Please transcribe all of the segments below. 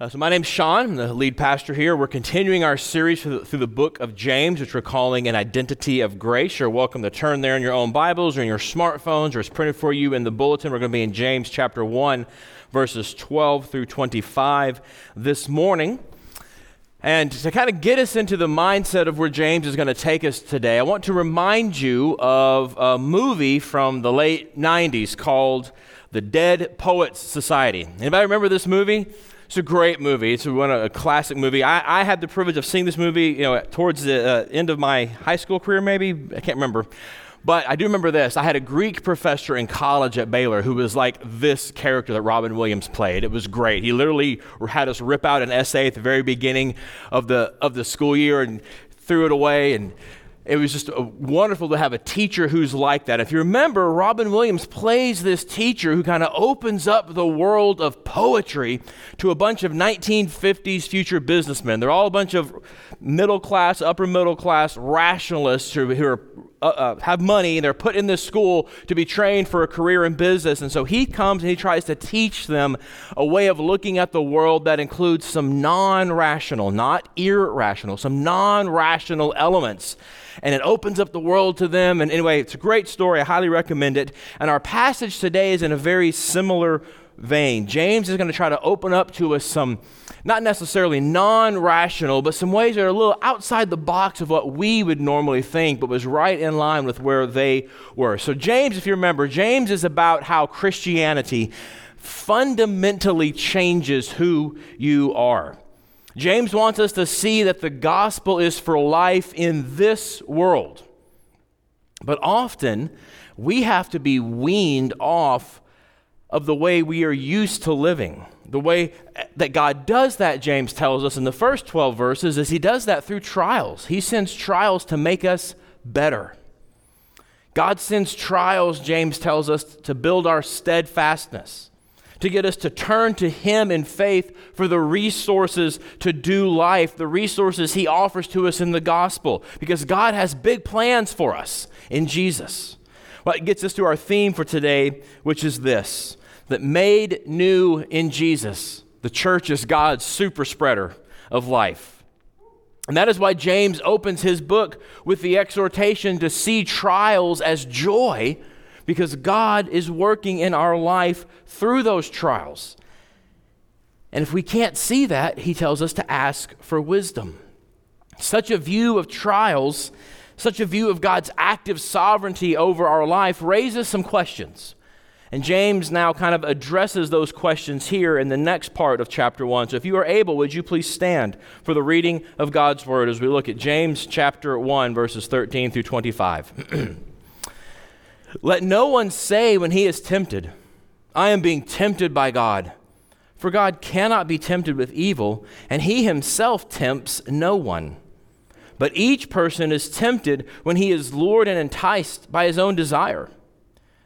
Uh, so, my name's Sean. I'm the lead pastor here. We're continuing our series through the, through the, book of James, which we're calling An Identity of Grace. You're welcome to turn there in your own Bibles or in your smartphones, or it's printed for you in the bulletin. We're going to be in James chapter 1, verses 12 through 25 this morning. And to kind of get us into the mindset of where James is going to take us today, I want to remind you of a movie from the late 90s called The Dead Poets Society. Anybody remember this movie? It's a great movie. It's one a classic movie. I, I, had the privilege of seeing this movie, you know, towards the uh, end of my high school career, maybe I can't remember. But I do remember this. I had a Greek professor in college at Baylor who was like this character that Robin Williams played. It was great. He literally had us rip out an essay at the very beginning of the of the school year and threw it away and it was just wonderful to have a teacher who's like that. If you remember, Robin Williams plays this teacher who kind of opens up the world of poetry to a bunch of 1950s future businessmen. They're all a bunch of middle class, upper middle class rationalists who, who are, uh, uh, have money and they're put in this school to be trained for a career in business. And so he comes and he tries to teach them a way of looking at the world that includes some non rational, not irrational, some non rational elements and it opens up the world to them. And anyway, it's a great story. I highly recommend it. And our passage today is in a very similar vein. James is going to try to open up to us some, not necessarily non rational, but some ways that are a little outside the box of what we would normally think, but was right in line with where they were. So, James, if you remember, James is about how Christianity fundamentally changes who you are. James wants us to see that the gospel is for life in this world. But often, we have to be weaned off of the way we are used to living. The way that God does that, James tells us in the first 12 verses, is He does that through trials. He sends trials to make us better. God sends trials, James tells us, to build our steadfastness to get us to turn to Him in faith for the resources to do life, the resources He offers to us in the gospel, because God has big plans for us in Jesus. Well, it gets us to our theme for today, which is this that made new in Jesus, the church is God's super spreader of life. And that is why James opens his book with the exhortation to see trials as joy because God is working in our life through those trials. And if we can't see that, he tells us to ask for wisdom. Such a view of trials, such a view of God's active sovereignty over our life raises some questions. And James now kind of addresses those questions here in the next part of chapter 1. So if you are able, would you please stand for the reading of God's word as we look at James chapter 1, verses 13 through 25. Let no one say when he is tempted, I am being tempted by God. For God cannot be tempted with evil, and he himself tempts no one. But each person is tempted when he is lured and enticed by his own desire.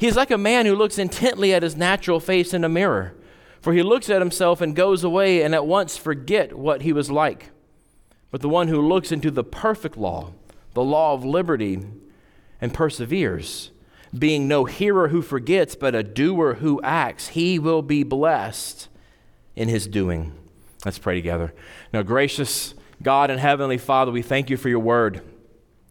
he is like a man who looks intently at his natural face in a mirror. For he looks at himself and goes away and at once forget what he was like. But the one who looks into the perfect law, the law of liberty, and perseveres, being no hearer who forgets, but a doer who acts, he will be blessed in his doing. Let's pray together. Now, gracious God and Heavenly Father, we thank you for your word.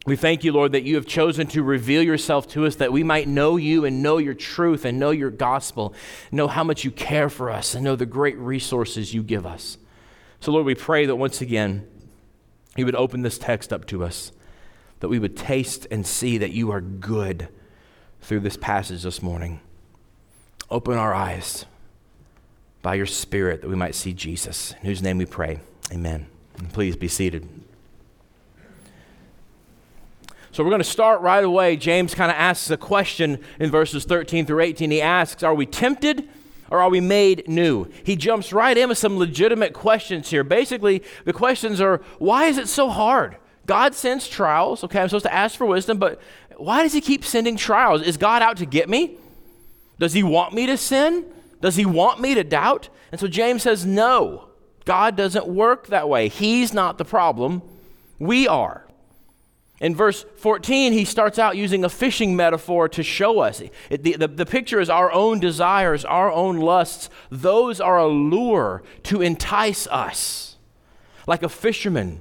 We thank you, Lord, that you have chosen to reveal yourself to us that we might know you and know your truth and know your gospel, know how much you care for us, and know the great resources you give us. So, Lord, we pray that once again, you would open this text up to us, that we would taste and see that you are good through this passage this morning. Open our eyes by your Spirit that we might see Jesus, in whose name we pray. Amen. And please be seated. So we're going to start right away. James kind of asks a question in verses 13 through 18. He asks, Are we tempted or are we made new? He jumps right in with some legitimate questions here. Basically, the questions are why is it so hard? God sends trials. Okay, I'm supposed to ask for wisdom, but why does he keep sending trials? Is God out to get me? Does he want me to sin? Does he want me to doubt? And so James says, No, God doesn't work that way. He's not the problem, we are. In verse 14, he starts out using a fishing metaphor to show us. It, the, the, the, picture is our own desires, our own lusts. Those are a lure to entice us. Like a fisherman,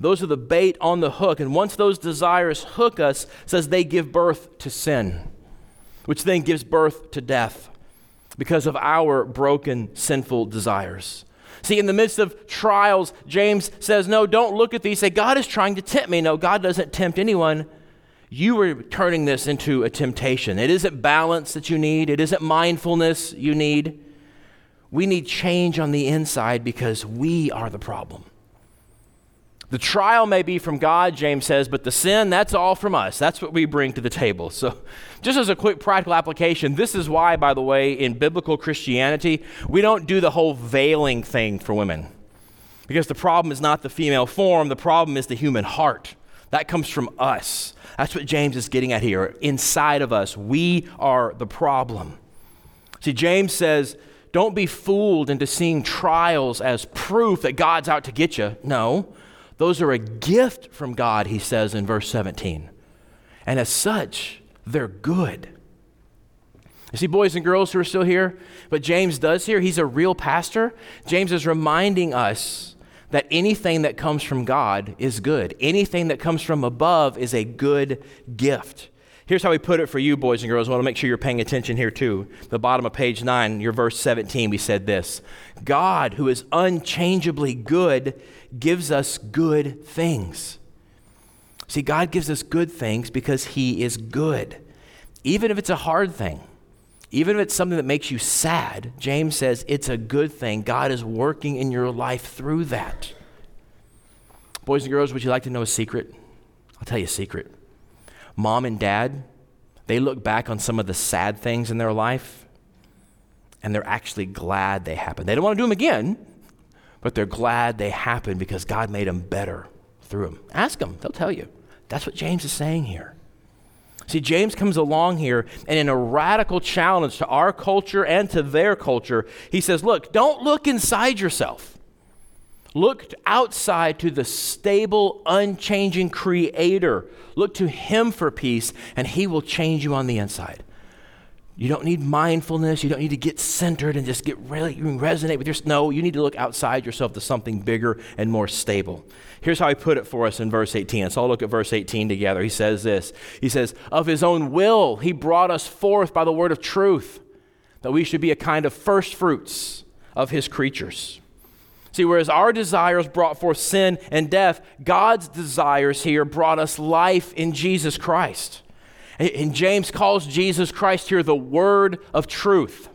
those are the bait on the hook. And once those desires hook us, says they give birth to sin, which then gives birth to death because of our broken, sinful desires. See, in the midst of trials, James says, No, don't look at these. Say, God is trying to tempt me. No, God doesn't tempt anyone. You are turning this into a temptation. It isn't balance that you need, it isn't mindfulness you need. We need change on the inside because we are the problem. The trial may be from God, James says, but the sin, that's all from us. That's what we bring to the table. So, just as a quick practical application, this is why, by the way, in biblical Christianity, we don't do the whole veiling thing for women. Because the problem is not the female form, the problem is the human heart. That comes from us. That's what James is getting at here. Inside of us, we are the problem. See, James says, don't be fooled into seeing trials as proof that God's out to get you. No. Those are a gift from God, he says in verse 17. And as such, they're good. You see, boys and girls who are still here, but James does here, he's a real pastor. James is reminding us that anything that comes from God is good. Anything that comes from above is a good gift. Here's how we put it for you, boys and girls. I want to make sure you're paying attention here, too. The bottom of page 9, your verse 17, we said this God, who is unchangeably good, gives us good things. See, God gives us good things because He is good. Even if it's a hard thing, even if it's something that makes you sad, James says it's a good thing. God is working in your life through that. Boys and girls, would you like to know a secret? I'll tell you a secret. Mom and dad, they look back on some of the sad things in their life and they're actually glad they happened. They don't want to do them again, but they're glad they happened because God made them better through them. Ask them, they'll tell you. That's what James is saying here. See, James comes along here, and in a radical challenge to our culture and to their culture, he says, Look, don't look inside yourself. Look outside to the stable, unchanging Creator. Look to Him for peace, and He will change you on the inside. You don't need mindfulness. You don't need to get centered and just get really resonate with your. No, you need to look outside yourself to something bigger and more stable. Here's how he put it for us in verse 18. So I'll look at verse 18 together. He says this He says, Of his own will, he brought us forth by the word of truth, that we should be a kind of first fruits of his creatures. See, whereas our desires brought forth sin and death, God's desires here brought us life in Jesus Christ. And James calls Jesus Christ here the Word of Truth.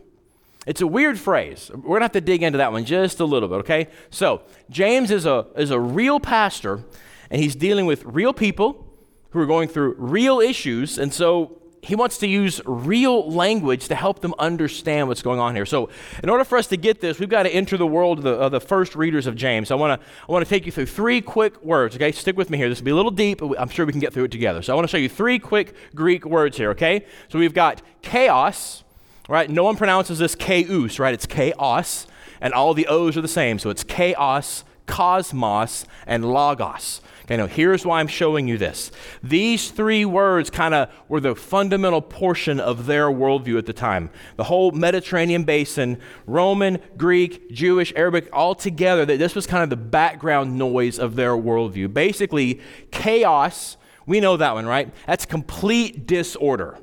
It's a weird phrase. We're going to have to dig into that one just a little bit, okay? So, James is a, is a real pastor, and he's dealing with real people who are going through real issues. And so, he wants to use real language to help them understand what's going on here. So, in order for us to get this, we've got to enter the world of the, of the first readers of James. I want to I want to take you through three quick words. Okay, stick with me here. This will be a little deep, but I'm sure we can get through it together. So I want to show you three quick Greek words here. Okay, so we've got chaos. Right? No one pronounces this chaos. Right? It's chaos, and all the O's are the same. So it's chaos, cosmos, and logos. Okay, now here's why I'm showing you this. These three words kind of were the fundamental portion of their worldview at the time. The whole Mediterranean basin, Roman, Greek, Jewish, Arabic, all together, this was kind of the background noise of their worldview. Basically, chaos, we know that one, right? That's complete disorder.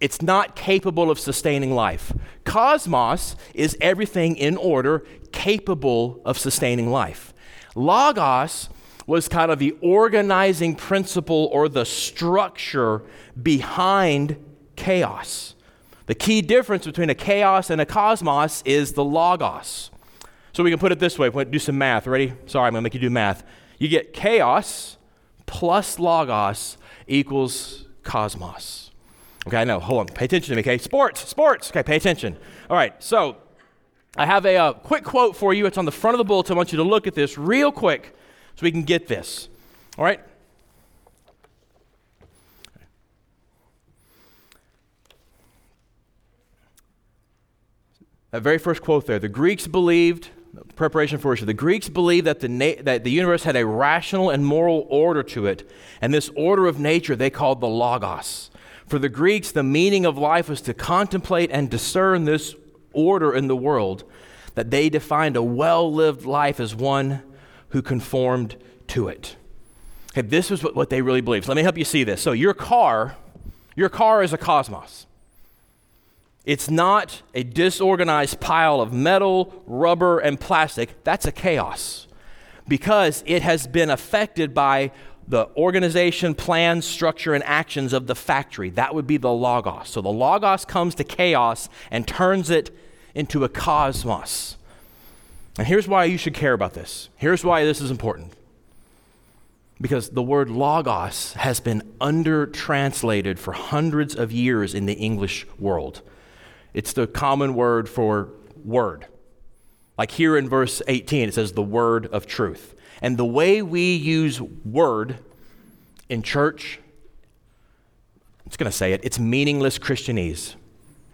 It's not capable of sustaining life. Cosmos is everything in order capable of sustaining life. Logos was kind of the organizing principle or the structure behind chaos. The key difference between a chaos and a cosmos is the logos. So we can put it this way. do some math. Ready? Sorry, I'm going to make you do math. You get chaos plus logos equals cosmos. Okay, I know. Hold on. Pay attention to me, okay? Sports, sports. Okay, pay attention. All right, so I have a, uh, quick quote for you. It's on the front of the bulletin. I want you to look at this real quick so we can get this. All right? That very first quote there the Greeks believed, preparation for worship, the Greeks believed that the, na- that the universe had a rational and moral order to it, and this order of nature they called the Logos. For the Greeks, the meaning of life was to contemplate and discern this order in the world, that they defined a well lived life as one who conformed to it. Okay, this was what, what they really believed. So let me help you see this. So your car, your car is a cosmos. It's not a disorganized pile of metal, rubber, and plastic. That's a chaos because it has been affected by the organization, plan, structure, and actions of the factory. That would be the logos. So the logos comes to chaos and turns it into a cosmos. And here's why you should care about this. Here's why this is important. Because the word logos has been under translated for hundreds of years in the English world. It's the common word for word. Like here in verse 18, it says the word of truth. And the way we use word in church, it's going to say it, it's meaningless Christianese.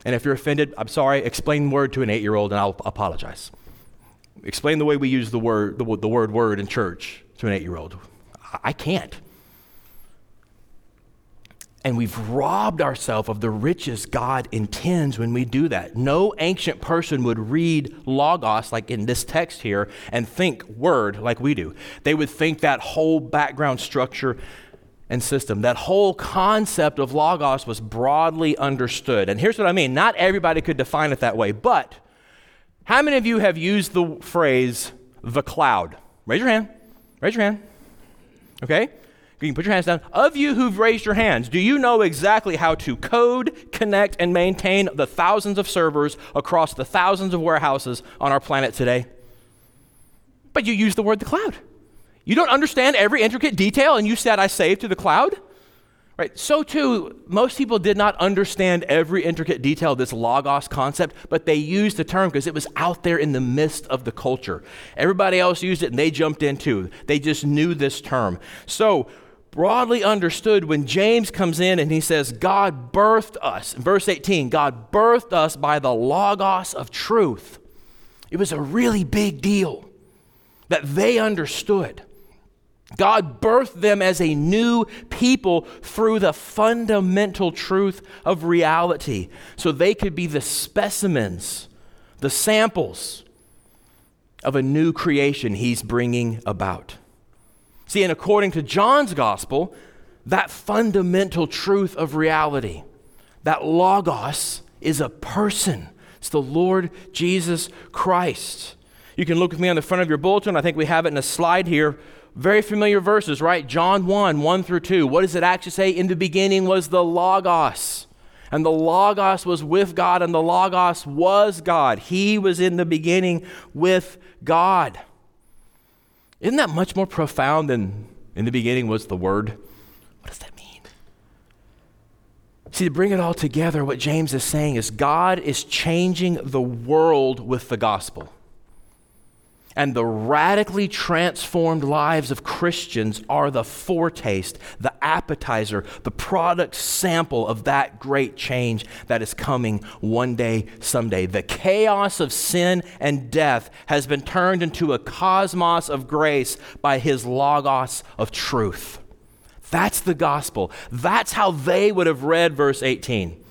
And if you're offended, I'm sorry, explain word to an eight year old and I'll apologize. Explain the way we use the word, the, the word word in church to an eight year old. I can't. And we've robbed ourselves of the riches God intends when we do that. No ancient person would read Logos, like in this text here, and think word like we do. They would think that whole background structure and system, that whole concept of Logos was broadly understood. And here's what I mean not everybody could define it that way, but how many of you have used the phrase the cloud? Raise your hand. Raise your hand. Okay? You can put your hands down. Of you who've raised your hands, do you know exactly how to code, connect, and maintain the thousands of servers across the thousands of warehouses on our planet today? But you use the word the cloud. You don't understand every intricate detail, and you said, I saved to the cloud? Right? So, too, most people did not understand every intricate detail of this logos concept, but they used the term because it was out there in the midst of the culture. Everybody else used it and they jumped in too. They just knew this term. So, broadly understood when James comes in and he says, God birthed us. In verse 18, God birthed us by the logos of truth. It was a really big deal that they understood. God birthed them as a new people through the fundamental truth of reality so they could be the specimens, the samples of a new creation he's bringing about. See, and according to John's gospel, that fundamental truth of reality, that logos, is a person. It's the Lord Jesus Christ. You can look with me on the front of your bulletin. I think we have it in a slide here very familiar verses, right? John 1, 1 through 2. What does it actually say? In the beginning was the Logos. And the Logos was with God, and the Logos was God. He was in the beginning with God. Isn't that much more profound than in the beginning was the Word? What does that mean? See, to bring it all together, what James is saying is God is changing the world with the gospel. And the radically transformed lives of Christians are the foretaste, the appetizer, the product sample of that great change that is coming one day, someday. The chaos of sin and death has been turned into a cosmos of grace by his logos of truth. That's the gospel. That's how they would have read verse 18.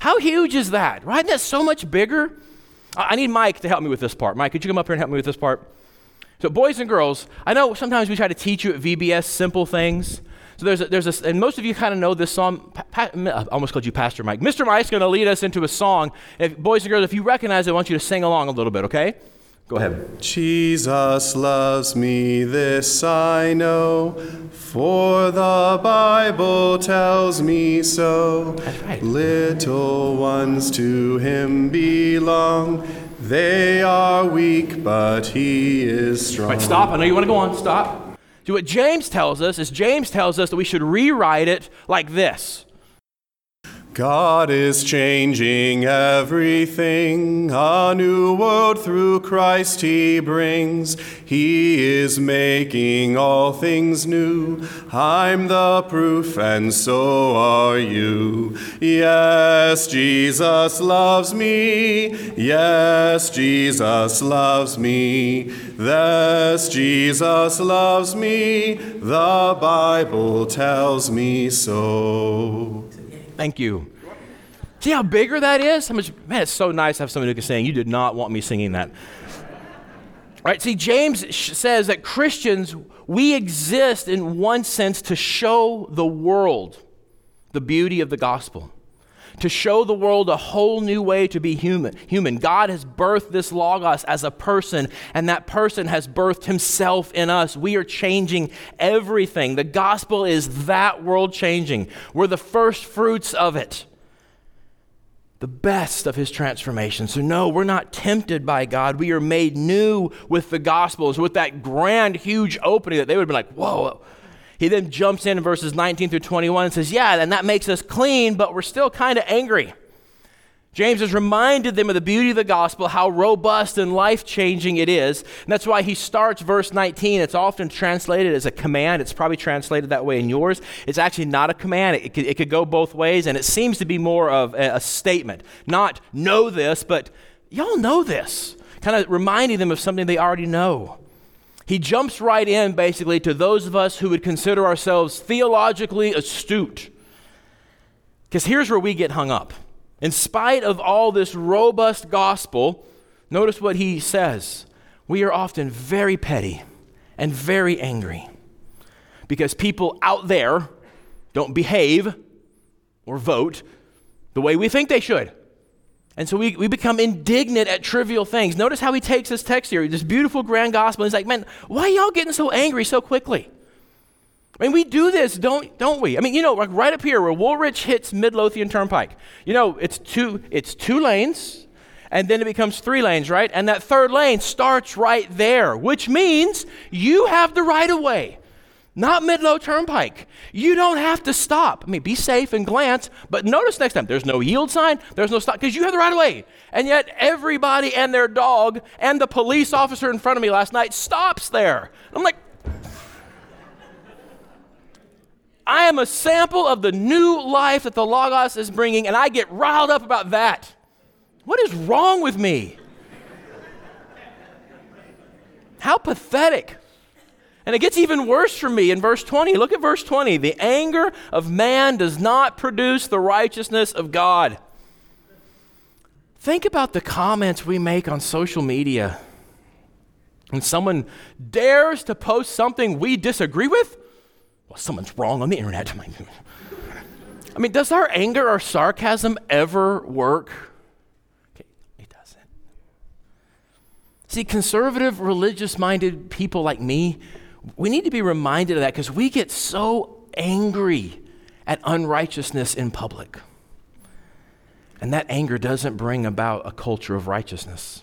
How huge is that? Right? That's so much bigger. I need Mike to help me with this part. Mike, could you come up here and help me with this part? So, boys and girls, I know sometimes we try to teach you at VBS simple things. So there's a, there's a, and most of you kind of know this song. Pa, pa, I almost called you Pastor Mike. Mr. Mike's going to lead us into a song. If, boys and girls, if you recognize it, I want you to sing along a little bit, okay? Go ahead. Jesus loves me, this I know, for the Bible tells me so. Right. Little ones to him belong. They are weak, but he is strong. Right, stop. I know you want to go on. Stop. See, what James tells us is James tells us that we should rewrite it like this God is changing everything. A new world through Christ He brings. He is making all things new. I'm the proof, and so are you. Yes, Jesus loves me. Yes, Jesus loves me. Yes, Jesus loves me. The Bible tells me so. Thank you. See how bigger that is? How much, man, it's so nice to have somebody who can sing. You did not want me singing that. Right? See, James says that Christians, we exist in one sense to show the world the beauty of the gospel, to show the world a whole new way to be human. Human. God has birthed this logos as a person, and that person has birthed himself in us. We are changing everything. The gospel is that world changing. We're the first fruits of it the best of his transformation. So, no, we're not tempted by God. We are made new with the Gospels, with that grand, huge opening that they would been like, whoa. He then jumps in in verses 19 through 21 and says, Yeah, and that makes us clean, but we're still kind of angry. James has reminded them of the beauty of the gospel, how robust and life changing it is. And that's why he starts verse 19. It's often translated as a command. It's probably translated that way in yours. It's actually not a command, it could, it could go both ways, and it seems to be more of a, a statement. Not know this, but y'all know this. Kind of reminding them of something they already know. He jumps right in basically to those of us who would consider ourselves theologically astute. Because here's where we get hung up. In spite of all this robust gospel, notice what he says. We are often very petty and very angry because people out there don't behave or vote the way we think they should. And so we, we become indignant at trivial things. Notice how he takes this text here, this beautiful grand gospel. He's like, man, why y'all getting so angry so quickly? I mean, we do this, don't, don't we? I mean, you know, like right up here where Woolridge hits Midlothian Turnpike, you know, it's two, it's two lanes, and then it becomes three lanes, right? And that third lane starts right there, which means you have the right of way, not Midlow Turnpike. You don't have to stop. I mean, be safe and glance, but notice next time there's no yield sign, there's no stop, because you have the right of way. And yet everybody and their dog and the police officer in front of me last night stops there. I'm like, I am a sample of the new life that the Logos is bringing, and I get riled up about that. What is wrong with me? How pathetic. And it gets even worse for me in verse 20. Look at verse 20. The anger of man does not produce the righteousness of God. Think about the comments we make on social media. When someone dares to post something we disagree with, well, someone's wrong on the internet. I mean, does our anger or sarcasm ever work? It doesn't. See, conservative, religious minded people like me, we need to be reminded of that because we get so angry at unrighteousness in public. And that anger doesn't bring about a culture of righteousness.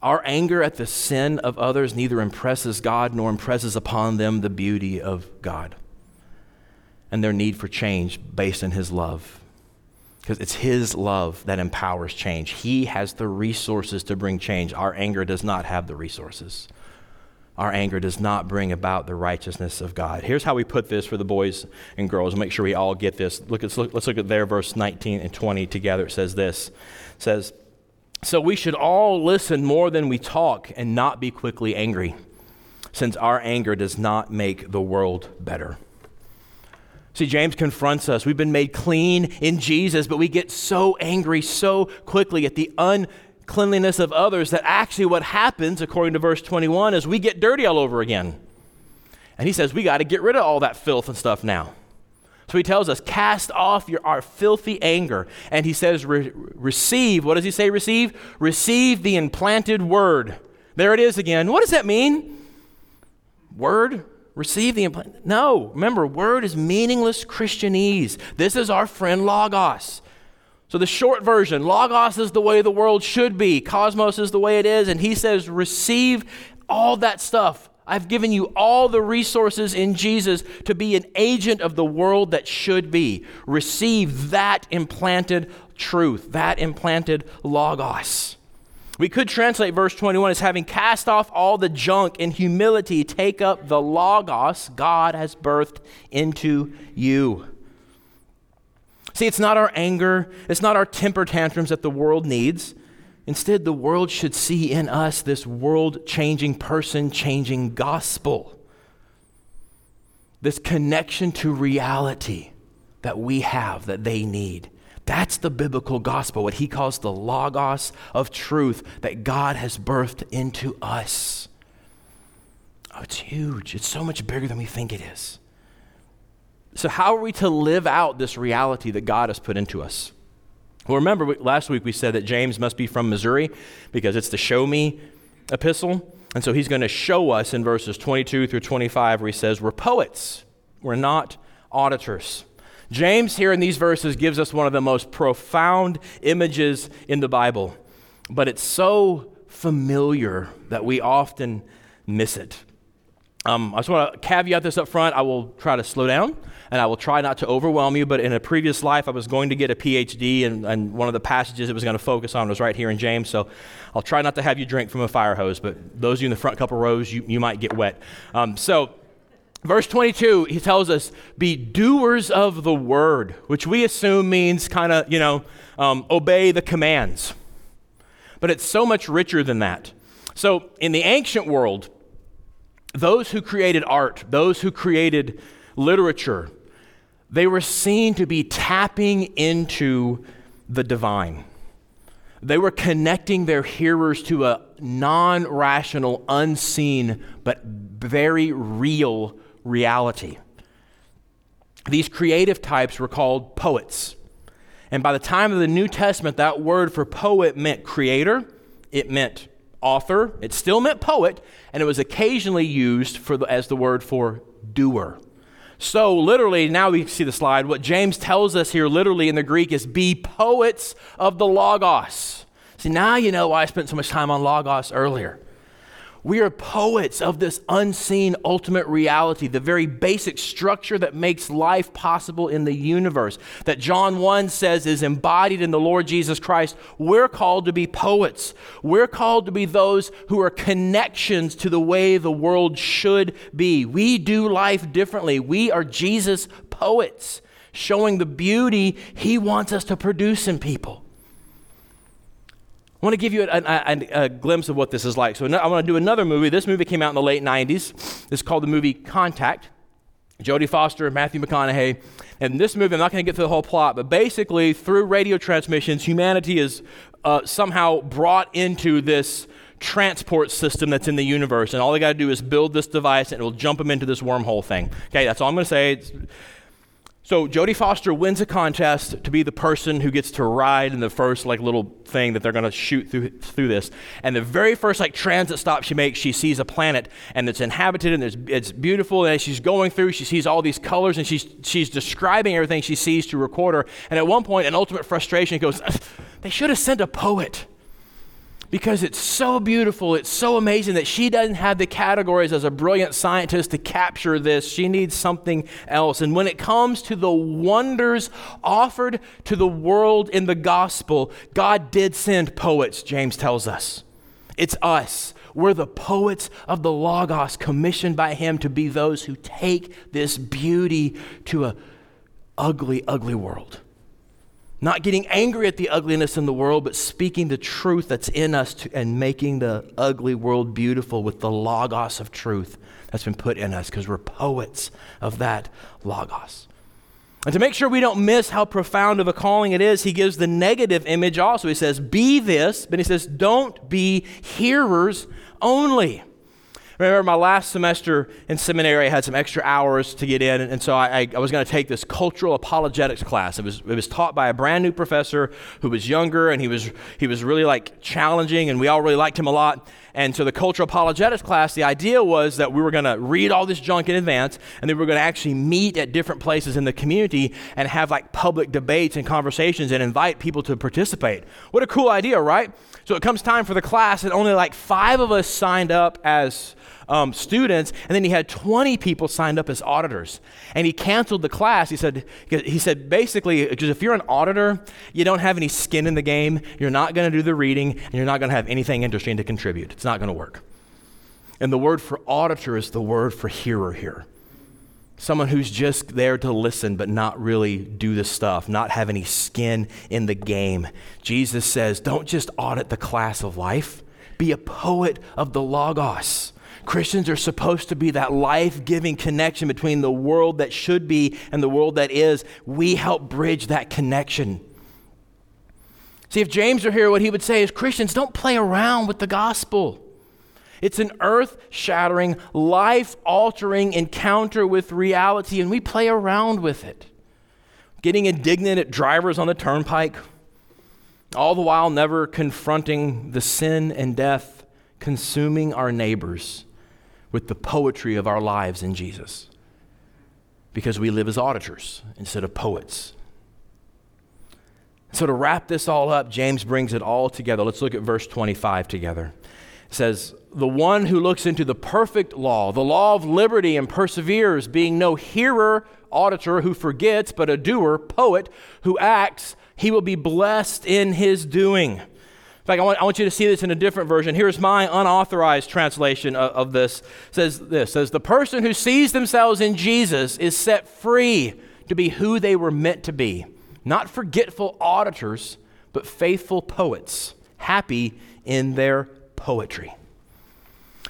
Our anger at the sin of others neither impresses God nor impresses upon them the beauty of God and their need for change based on His love. Because it's His love that empowers change. He has the resources to bring change. Our anger does not have the resources. Our anger does not bring about the righteousness of God. Here's how we put this for the boys and girls. Make sure we all get this. Look, let's, look, let's look at their verse 19 and 20 together. It says this. It says, so we should all listen more than we talk and not be quickly angry, since our anger does not make the world better. See, James confronts us. We've been made clean in Jesus, but we get so angry so quickly at the uncleanliness of others that actually what happens, according to verse 21, is we get dirty all over again. And he says, we got to get rid of all that filth and stuff now. So he tells us, cast off your, our filthy anger. And he says, Re- receive. What does he say, receive? Receive the implanted word. There it is again. What does that mean? Word? Receive the implanted? No. Remember, word is meaningless Christianese. This is our friend Logos. So the short version Logos is the way the world should be, Cosmos is the way it is. And he says, receive all that stuff I've given you all the resources in Jesus to be an agent of the world that should be. Receive that implanted truth, that implanted logos. We could translate verse 21 as having cast off all the junk in humility, take up the logos God has birthed into you. See, it's not our anger, it's not our temper tantrums that the world needs. Instead, the world should see in us this world changing, person changing gospel. This connection to reality that we have, that they need. That's the biblical gospel, what he calls the logos of truth that God has birthed into us. Oh, it's huge. It's so much bigger than we think it is. So, how are we to live out this reality that God has put into us? Well, remember last week we said that James must be from Missouri because it's the show me epistle. And so he's going to show us in verses 22 through 25 where he says, We're poets, we're not auditors. James, here in these verses, gives us one of the most profound images in the Bible, but it's so familiar that we often miss it. Um, I just want to caveat this up front. I will try to slow down and I will try not to overwhelm you. But in a previous life, I was going to get a PhD, and, and one of the passages it was going to focus on was right here in James. So I'll try not to have you drink from a fire hose, but those of you in the front couple rows, you, you might get wet. Um, so, verse 22, he tells us, Be doers of the word, which we assume means kind of, you know, um, obey the commands. But it's so much richer than that. So, in the ancient world, those who created art, those who created literature, they were seen to be tapping into the divine. They were connecting their hearers to a non rational, unseen, but very real reality. These creative types were called poets. And by the time of the New Testament, that word for poet meant creator, it meant author, it still meant poet, and it was occasionally used for the, as the word for doer. So, literally, now we see the slide. What James tells us here, literally in the Greek, is be poets of the Logos. See, now you know why I spent so much time on Logos earlier. We are poets of this unseen ultimate reality, the very basic structure that makes life possible in the universe, that John 1 says is embodied in the Lord Jesus Christ. We're called to be poets. We're called to be those who are connections to the way the world should be. We do life differently. We are Jesus poets, showing the beauty he wants us to produce in people. I want to give you a, a, a, glimpse of what this is like. So, I want to do another movie. This movie came out in the late 90s. It's called the movie Contact. Jodie Foster, Matthew McConaughey. And this movie, I'm not going to get through the whole plot, but basically, through radio transmissions, humanity is uh, somehow brought into this transport system that's in the universe. And all they got to do is build this device, and it will jump them into this wormhole thing. Okay, that's all I'm going to say. It's, so Jodie Foster wins a contest to be the person who gets to ride in the first like little thing that they're going to shoot through through this. And the very first like transit stop she makes, she sees a planet and it's inhabited and it's, it's beautiful. And she's going through, she sees all these colors and she's she's describing everything she sees to recorder. And at one point, an ultimate frustration goes, "They should have sent a poet." Because it's so beautiful, it's so amazing that she doesn't have the categories as a brilliant scientist to capture this. She needs something else. And when it comes to the wonders offered to the world in the gospel, God did send poets, James tells us. It's us. We're the poets of the Logos, commissioned by Him to be those who take this beauty to a ugly, ugly world. Not getting angry at the ugliness in the world, but speaking the truth that's in us to, and making the ugly world beautiful with the logos of truth that's been put in us because we're poets of that logos. And to make sure we don't miss how profound of a calling it is, he gives the negative image also. He says, Be this, but he says, Don't be hearers only. Remember my last semester in seminary, I had some extra hours to get in, and so I, I was going to take this cultural apologetics class. It was, it was taught by a brand new professor who was younger, and he was, he was really like challenging, and we all really liked him a lot. And so the cultural apologetics class, the idea was that we were going to read all this junk in advance, and then we were going to actually meet at different places in the community and have like public debates and conversations and invite people to participate. What a cool idea, right? So it comes time for the class, and only like five of us signed up as um, students, and then he had 20 people signed up as auditors. And he canceled the class. He said, he said basically, because if you're an auditor, you don't have any skin in the game, you're not going to do the reading, and you're not going to have anything interesting to contribute. It's not going to work. And the word for auditor is the word for hearer here. Someone who's just there to listen but not really do the stuff, not have any skin in the game. Jesus says, don't just audit the class of life, be a poet of the Logos. Christians are supposed to be that life giving connection between the world that should be and the world that is. We help bridge that connection. See, if James were here, what he would say is Christians, don't play around with the gospel. It's an earth shattering, life altering encounter with reality, and we play around with it. Getting indignant at drivers on the turnpike, all the while never confronting the sin and death consuming our neighbors with the poetry of our lives in Jesus because we live as auditors instead of poets. So, to wrap this all up, James brings it all together. Let's look at verse 25 together. It says, The one who looks into the perfect law, the law of liberty, and perseveres, being no hearer, auditor who forgets, but a doer, poet who acts, he will be blessed in his doing fact, I want, I want you to see this in a different version. Here's my unauthorized translation of, of this. It says this says the person who sees themselves in Jesus is set free to be who they were meant to be. Not forgetful auditors, but faithful poets, happy in their poetry.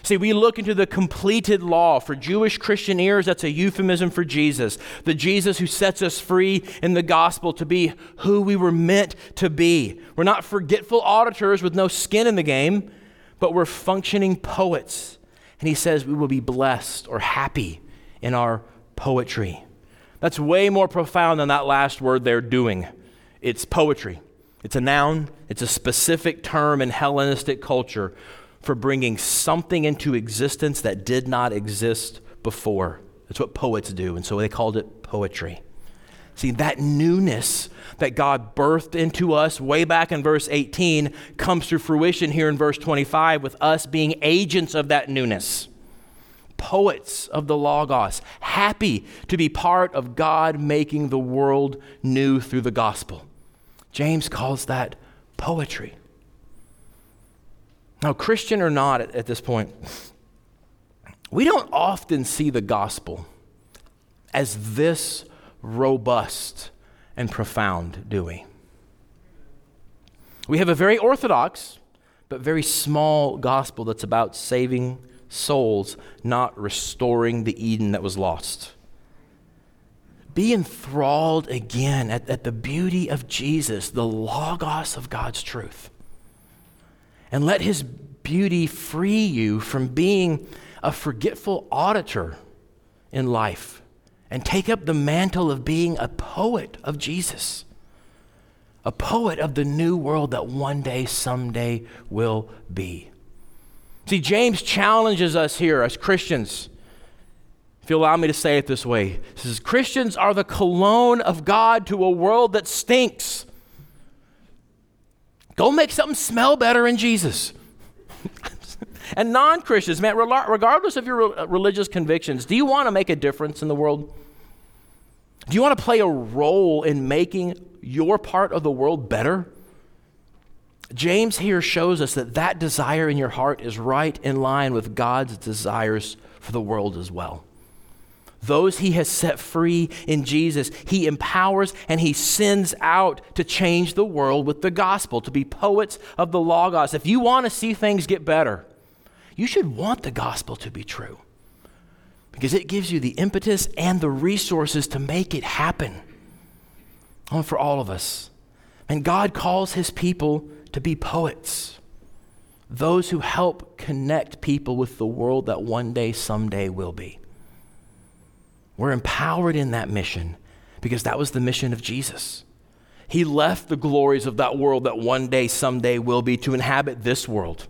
See, we look into the completed law. For Jewish Christian ears, that's a euphemism for Jesus, the Jesus who sets us free in the gospel to be who we were meant to be. We're not forgetful auditors with no skin in the game, but we're functioning poets. And he says we will be blessed or happy in our poetry. That's way more profound than that last word they're doing. It's poetry. It's a noun, it's a specific term in Hellenistic culture for bringing something into existence that did not exist before. That's what poets do, and so they called it poetry. See, that newness that God birthed into us way back in verse 18 comes to fruition here in verse 25 with us being agents of that newness. Poets of the Logos, happy to be part of God making the world new through the gospel. James calls that poetry. Now, Christian or not at, this point, we don't often see the gospel as this robust and profound, do we? We have a very orthodox, but very small gospel that's about saving souls, not restoring the Eden that was lost. Be enthralled again at, at the beauty of Jesus, the Logos of God's truth and let his beauty free you from being a forgetful auditor in life and take up the mantle of being a poet of Jesus, a poet of the new world that one day, someday will be. See, James challenges us here as Christians. If you allow me to say it this way, he says, Christians are the cologne of God to a world that stinks. Go make something smell better in Jesus. and non Christians, man, regardless of your uh, religious convictions, do you want to make a difference in the world? Do you want to play a role in making your part of the world better? James here shows us that that desire in your heart is right in line with God's desires for the world as well. Those he has set free in Jesus, he empowers and he sends out to change the world with the gospel, to be poets of the Logos. If you want to see things get better, you should want the gospel to be true because it gives you the impetus and the resources to make it happen. Oh, for all of us. And God calls his people to be poets those who help connect people with the world that one day, someday will be. We're empowered in that mission because that was the mission of Jesus. He left the glories of that world that one day, someday will be to inhabit this world.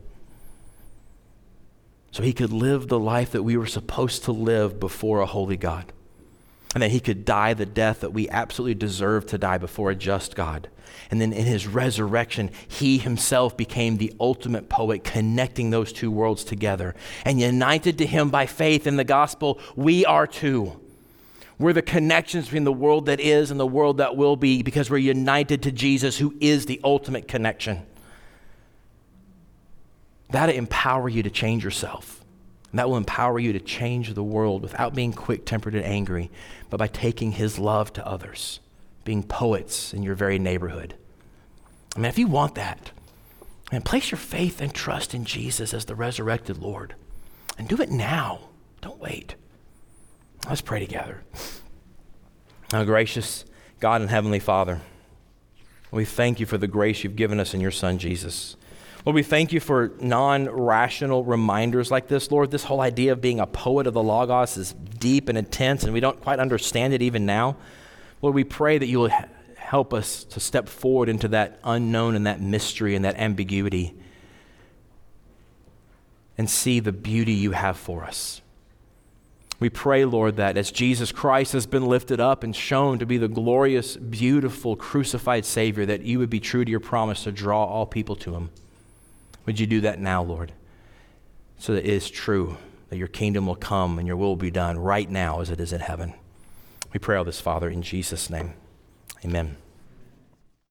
So he could live the life that we were supposed to live before a holy God. And that he could die the death that we absolutely deserve to die before a just God. And then in his resurrection, he himself became the ultimate poet, connecting those two worlds together. And united to him by faith in the gospel, we are too. We're the connections between the world that is and the world that will be because we're united to Jesus, who is the ultimate connection. That'll empower you to change yourself. And that will empower you to change the world without being quick tempered and angry, but by taking his love to others, being poets in your very neighborhood. I mean, if you want that, and place your faith and trust in Jesus as the resurrected Lord. And do it now. Don't wait. Let's pray together. Our gracious God and Heavenly Father, we thank you for the grace you've given us in your Son, Jesus. Lord, we thank you for non rational reminders like this. Lord, this whole idea of being a poet of the Logos is deep and intense, and we don't quite understand it even now. Lord, we pray that you will help us to step forward into that unknown and that mystery and that ambiguity and see the beauty you have for us. We pray, Lord, that as Jesus Christ has been lifted up and shown to be the glorious, beautiful, crucified Savior, that you would be true to your promise to draw all people to Him. Would you do that now, Lord? So that it is true that your kingdom will come and your will be done right now as it is in heaven. We pray all this, Father, in Jesus' name. Amen.